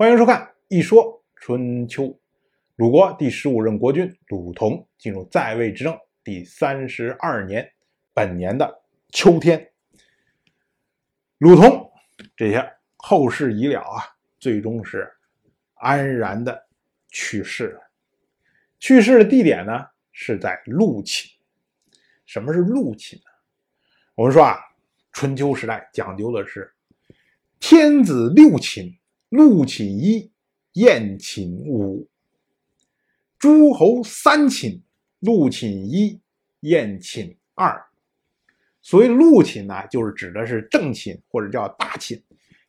欢迎收看《一说春秋》。鲁国第十五任国君鲁同进入在位执政第三十二年，本年的秋天，鲁同这些后事已了啊，最终是安然的去世了。去世的地点呢是在陆寝。什么是陆寝呢？我们说啊，春秋时代讲究的是天子六寝。陆寝一，燕寝五，诸侯三寝，陆寝一，燕寝二。所谓陆寝呢，就是指的是正寝或者叫大寝；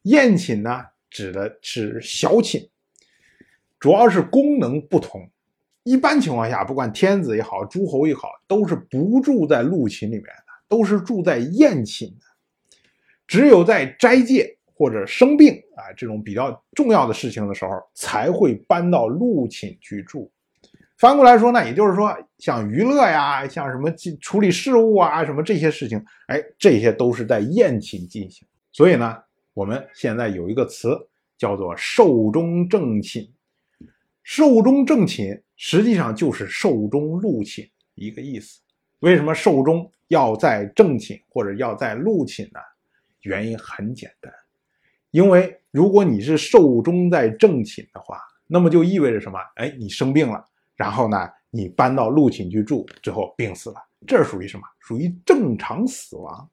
燕寝呢，指的是小寝。主要是功能不同。一般情况下，不管天子也好，诸侯也好，都是不住在陆寝里面的，都是住在燕寝的。只有在斋戒。或者生病啊，这种比较重要的事情的时候，才会搬到陆寝居住。翻过来说呢，也就是说，像娱乐呀，像什么处理事务啊，什么这些事情，哎，这些都是在宴寝进行。所以呢，我们现在有一个词叫做“寿终正寝”。寿终正寝实际上就是寿终陆寝一个意思。为什么寿终要在正寝或者要在陆寝呢？原因很简单。因为如果你是寿终在正寝的话，那么就意味着什么？哎，你生病了，然后呢，你搬到陆寝去住，最后病死了，这属于什么？属于正常死亡。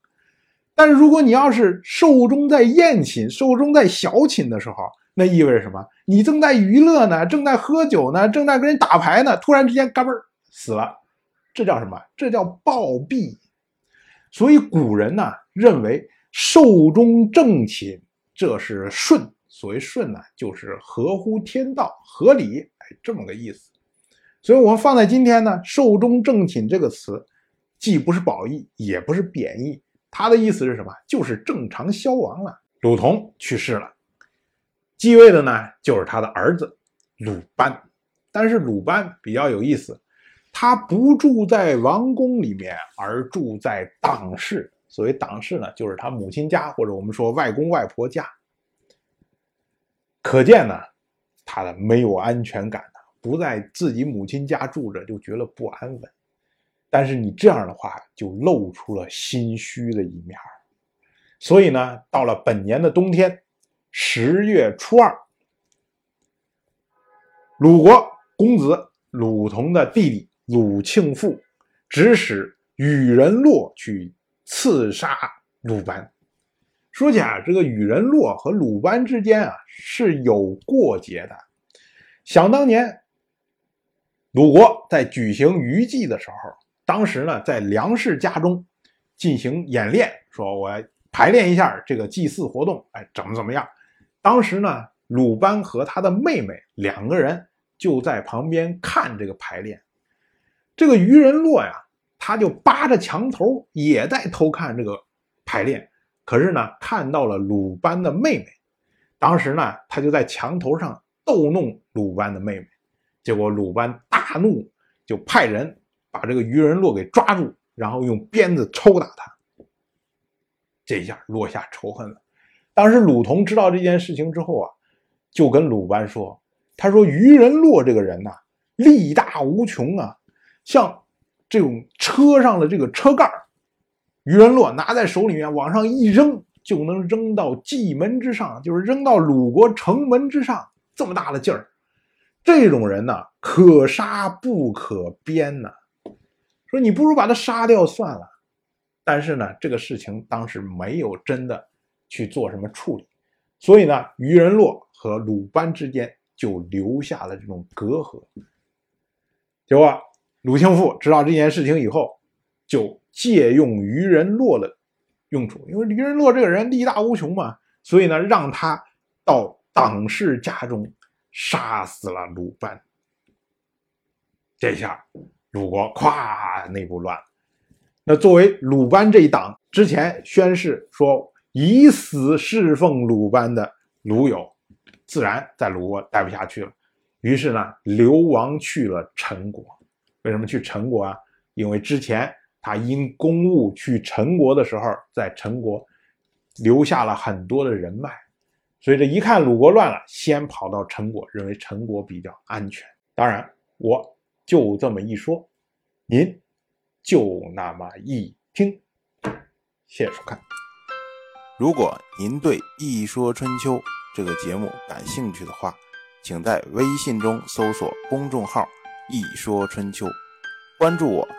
但是如果你要是寿终在宴寝、寿终在小寝的时候，那意味着什么？你正在娱乐呢，正在喝酒呢，正在跟人打牌呢，突然之间嘎嘣死了，这叫什么？这叫暴毙。所以古人呢认为寿终正寝。这是顺，所谓顺呢，就是合乎天道、合理，哎，这么个意思。所以，我们放在今天呢，“寿终正寝”这个词，既不是褒义，也不是贬义，它的意思是什么？就是正常消亡了。鲁同去世了，继位的呢，就是他的儿子鲁班。但是鲁班比较有意思，他不住在王宫里面，而住在党室。所谓党室呢，就是他母亲家，或者我们说外公外婆家。可见呢，他的没有安全感的，不在自己母亲家住着就觉得不安稳。但是你这样的话，就露出了心虚的一面所以呢，到了本年的冬天，十月初二，鲁国公子鲁同的弟弟鲁庆父，指使羽人洛去。刺杀鲁班。说起啊，这个羽人洛和鲁班之间啊是有过节的。想当年，鲁国在举行虞祭的时候，当时呢在梁氏家中进行演练，说我排练一下这个祭祀活动，哎，怎么怎么样？当时呢，鲁班和他的妹妹两个人就在旁边看这个排练。这个愚人洛呀。他就扒着墙头，也在偷看这个排练。可是呢，看到了鲁班的妹妹。当时呢，他就在墙头上逗弄鲁班的妹妹。结果鲁班大怒，就派人把这个愚人洛给抓住，然后用鞭子抽打他。这下落下仇恨了。当时鲁同知道这件事情之后啊，就跟鲁班说：“他说愚人洛这个人呐，力大无穷啊，像……”这种车上的这个车盖愚人洛拿在手里面往上一扔，就能扔到蓟门之上，就是扔到鲁国城门之上，这么大的劲儿。这种人呢，可杀不可鞭呐。说你不如把他杀掉算了。但是呢，这个事情当时没有真的去做什么处理，所以呢，愚人洛和鲁班之间就留下了这种隔阂。结果。鲁庆父知道这件事情以后，就借用愚人洛的用处，因为愚人洛这个人力大无穷嘛，所以呢，让他到党氏家中杀死了鲁班。这下鲁国咵内部乱了。那作为鲁班这一党之前宣誓说以死侍奉鲁班的鲁友，自然在鲁国待不下去了，于是呢，流亡去了陈国。为什么去陈国啊？因为之前他因公务去陈国的时候，在陈国留下了很多的人脉，所以这一看鲁国乱了，先跑到陈国，认为陈国比较安全。当然，我就这么一说，您就那么一听。谢谢收看。如果您对《一说春秋》这个节目感兴趣的话，请在微信中搜索公众号“一说春秋”，关注我。